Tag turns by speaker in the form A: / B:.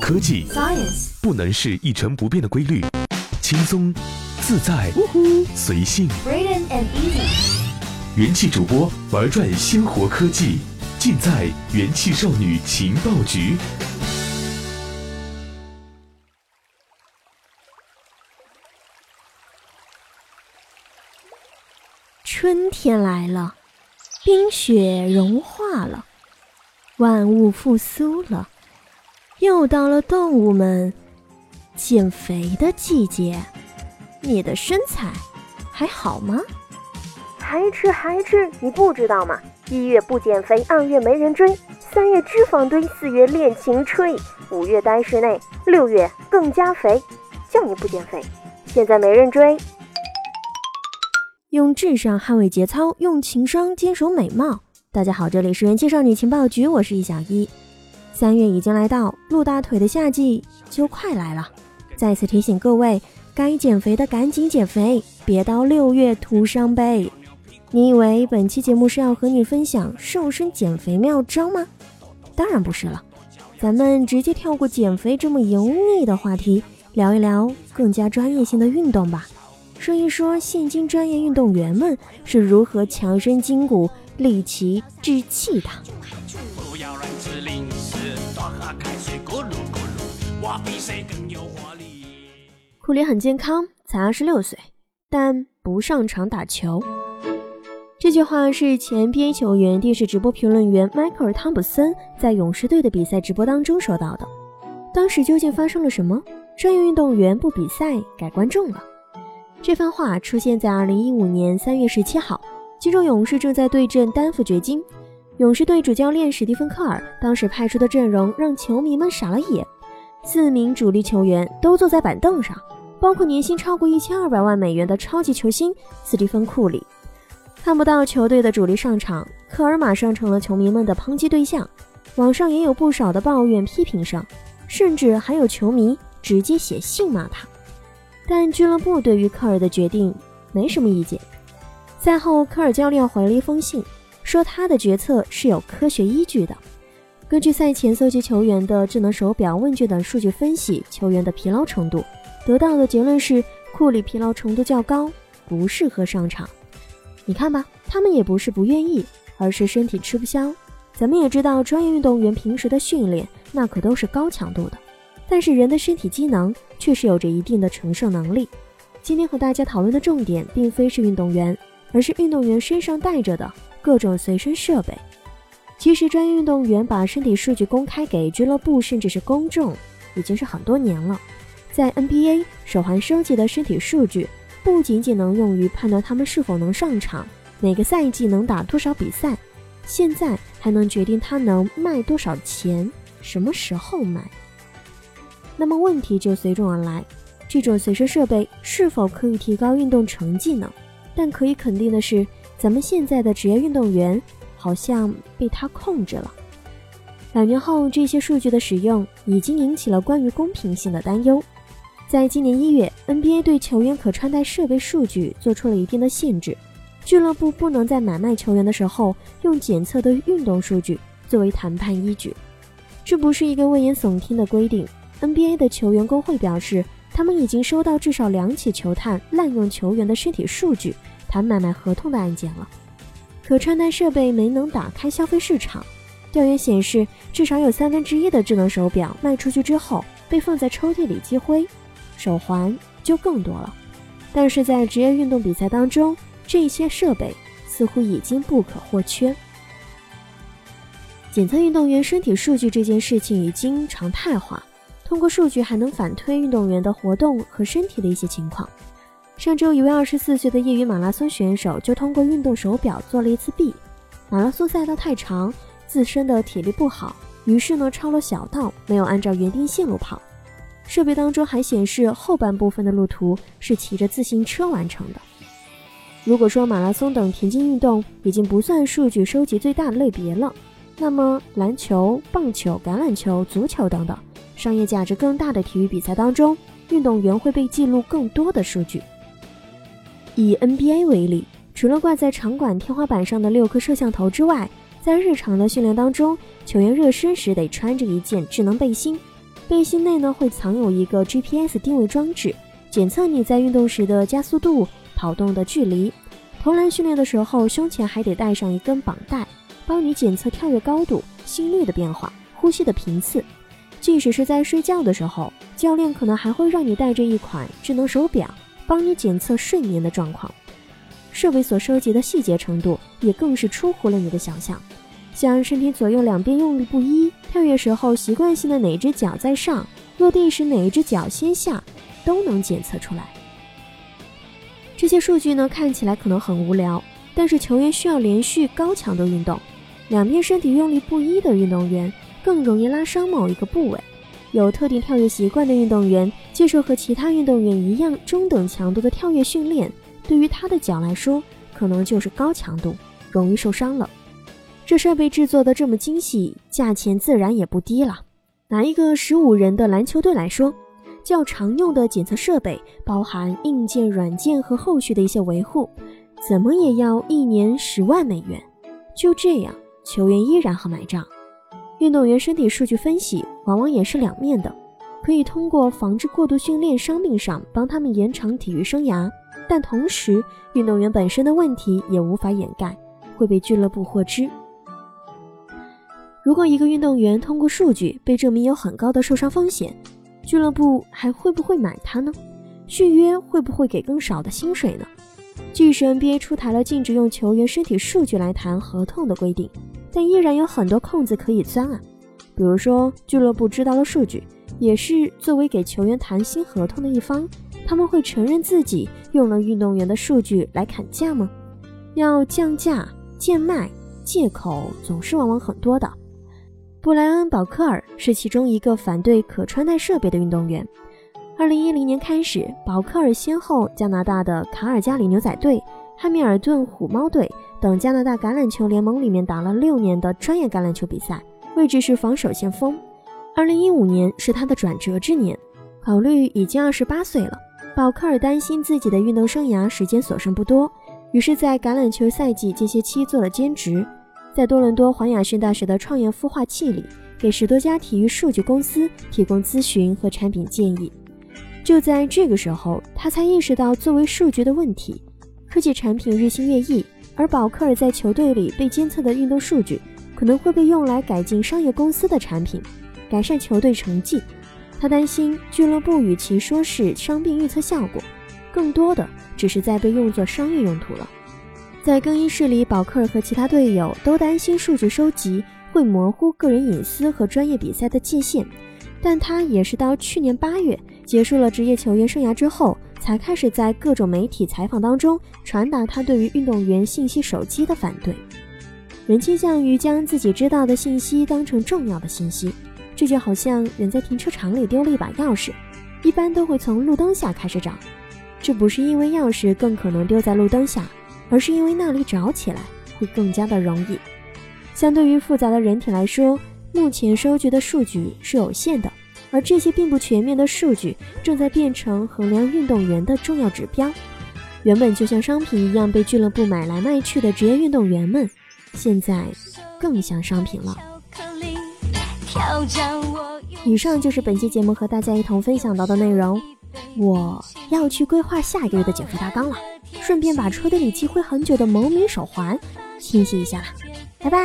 A: 科技
B: Science
A: 不能是一成不变的规律，轻松、自在、随性。
B: And Easy
A: 元气主播玩转鲜活科技，尽在元气少女情报局。
C: 春天来了，冰雪融化了，万物复苏了，又到了动物们减肥的季节。你的身材还好吗？
D: 还吃还吃，你不知道吗？一月不减肥，二月没人追；三月脂肪堆，四月恋情吹；五月呆室内，六月更加肥。叫你不减肥，现在没人追。
C: 用智商捍卫节操，用情商坚守美貌。大家好，这里是元气少女情报局，我是易小一。三月已经来到，露大腿的夏季就快来了。再次提醒各位，该减肥的赶紧减肥，别到六月徒伤悲。你以为本期节目是要和你分享瘦身减肥妙招吗？当然不是了，咱们直接跳过减肥这么油腻的话题，聊一聊更加专业性的运动吧。说一说现今专业运动员们是如何强身筋骨、利其志气的。
E: 不要乱吃零开水，咕噜咕噜，我比谁更有活力。
C: 库里很健康，才二十六岁，但不上场打球。这句话是前 NBA 球员、电视直播评论员迈克尔·汤普森在勇士队的比赛直播当中说到的。当时究竟发生了什么？专业运动员不比赛改观众了。这番话出现在2015年3月17号，金州勇士正在对阵丹佛掘金。勇士队主教练史蒂芬·科尔当时派出的阵容让球迷们傻了眼，四名主力球员都坐在板凳上，包括年薪超过1200万美元的超级球星斯蒂芬·库里。看不到球队的主力上场，科尔马上成了球迷们的抨击对象，网上也有不少的抱怨批评声，甚至还有球迷直接写信骂他。但俱乐部对于科尔的决定没什么意见。赛后，科尔教练回了一封信，说他的决策是有科学依据的。根据赛前搜集球员的智能手表、问卷等数据分析球员的疲劳程度，得到的结论是库里疲劳程度较高，不适合上场。你看吧，他们也不是不愿意，而是身体吃不消。咱们也知道，专业运动员平时的训练那可都是高强度的，但是人的身体机能确实有着一定的承受能力。今天和大家讨论的重点，并非是运动员，而是运动员身上带着的各种随身设备。其实，专业运动员把身体数据公开给俱乐部，甚至是公众，已经是很多年了。在 NBA，手环收集的身体数据。不仅仅能用于判断他们是否能上场，每个赛季能打多少比赛，现在还能决定他能卖多少钱，什么时候卖。那么问题就随之而来：这种随身设备是否可以提高运动成绩呢？但可以肯定的是，咱们现在的职业运动员好像被他控制了。两年后，这些数据的使用已经引起了关于公平性的担忧。在今年一月，NBA 对球员可穿戴设备数据做出了一定的限制，俱乐部不能在买卖球员的时候用检测的运动数据作为谈判依据。这不是一个危言耸听的规定。NBA 的球员工会表示，他们已经收到至少两起球探滥用球员的身体数据谈买卖合同的案件了。可穿戴设备没能打开消费市场。调研显示，至少有三分之一的智能手表卖出去之后被放在抽屉里积灰。手环就更多了，但是在职业运动比赛当中，这些设备似乎已经不可或缺。检测运动员身体数据这件事情已经常态化，通过数据还能反推运动员的活动和身体的一些情况。上周，一位二十四岁的业余马拉松选手就通过运动手表做了一次弊。马拉松赛道太长，自身的体力不好，于是呢超了小道，没有按照原定线路跑。设备当中还显示后半部分的路途是骑着自行车完成的。如果说马拉松等田径运动已经不算数据收集最大的类别了，那么篮球、棒球、橄榄球、足球等等商业价值更大的体育比赛当中，运动员会被记录更多的数据。以 NBA 为例，除了挂在场馆天花板上的六颗摄像头之外，在日常的训练当中，球员热身时得穿着一件智能背心。背心内呢会藏有一个 GPS 定位装置，检测你在运动时的加速度、跑动的距离。投篮训练的时候，胸前还得带上一根绑带，帮你检测跳跃高度、心率的变化、呼吸的频次。即使是在睡觉的时候，教练可能还会让你带着一款智能手表，帮你检测睡眠的状况。设备所收集的细节程度也更是出乎了你的想象，像身体左右两边用力不一，跳跃时候习惯性的哪只脚在上，落地时哪一只脚先下，都能检测出来。这些数据呢，看起来可能很无聊，但是球员需要连续高强度运动，两边身体用力不一的运动员更容易拉伤某一个部位。有特定跳跃习惯的运动员接受和其他运动员一样中等强度的跳跃训练。对于他的脚来说，可能就是高强度，容易受伤了。这设备制作的这么精细，价钱自然也不低了。拿一个十五人的篮球队来说，较常用的检测设备包含硬件、软件和后续的一些维护，怎么也要一年十万美元。就这样，球员依然很买账。运动员身体数据分析往往也是两面的，可以通过防治过度训练伤病上帮他们延长体育生涯。但同时，运动员本身的问题也无法掩盖，会被俱乐部获知。如果一个运动员通过数据被证明有很高的受伤风险，俱乐部还会不会买他呢？续约会不会给更少的薪水呢？即使 NBA 出台了禁止用球员身体数据来谈合同的规定，但依然有很多空子可以钻啊。比如说，俱乐部知道了数据，也是作为给球员谈新合同的一方。他们会承认自己用了运动员的数据来砍价吗？要降价、贱卖，借口总是往往很多的。布莱恩·保克尔是其中一个反对可穿戴设备的运动员。二零一零年开始，保克尔先后加拿大的卡尔加里牛仔队、汉密尔顿虎猫队等加拿大橄榄球联盟里面打了六年的专业橄榄球比赛，位置是防守先锋。二零一五年是他的转折之年，考虑已经二十八岁了。保克尔担心自己的运动生涯时间所剩不多，于是，在橄榄球赛季间歇期做了兼职，在多伦多环亚逊大学的创业孵化器里，给十多家体育数据公司提供咨询和产品建议。就在这个时候，他才意识到作为数据的问题，科技产品日新月异，而保克尔在球队里被监测的运动数据，可能会被用来改进商业公司的产品，改善球队成绩。他担心俱乐部与其说是伤病预测效果，更多的只是在被用作商业用途了。在更衣室里，保克尔和其他队友都担心数据收集会模糊个人隐私和专业比赛的界限。但他也是到去年八月结束了职业球员生涯之后，才开始在各种媒体采访当中传达他对于运动员信息手机的反对。人倾向于将自己知道的信息当成重要的信息。这就好像人在停车场里丢了一把钥匙，一般都会从路灯下开始找。这不是因为钥匙更可能丢在路灯下，而是因为那里找起来会更加的容易。相对于复杂的人体来说，目前收集的数据是有限的，而这些并不全面的数据正在变成衡量运动员的重要指标。原本就像商品一样被俱乐部买来卖去的职业运动员们，现在更像商品了。以上就是本期节目和大家一同分享到的内容。我要去规划下一个月的减肥大纲了，顺便把车队里积灰很久的某米手环清洗一下了。拜拜。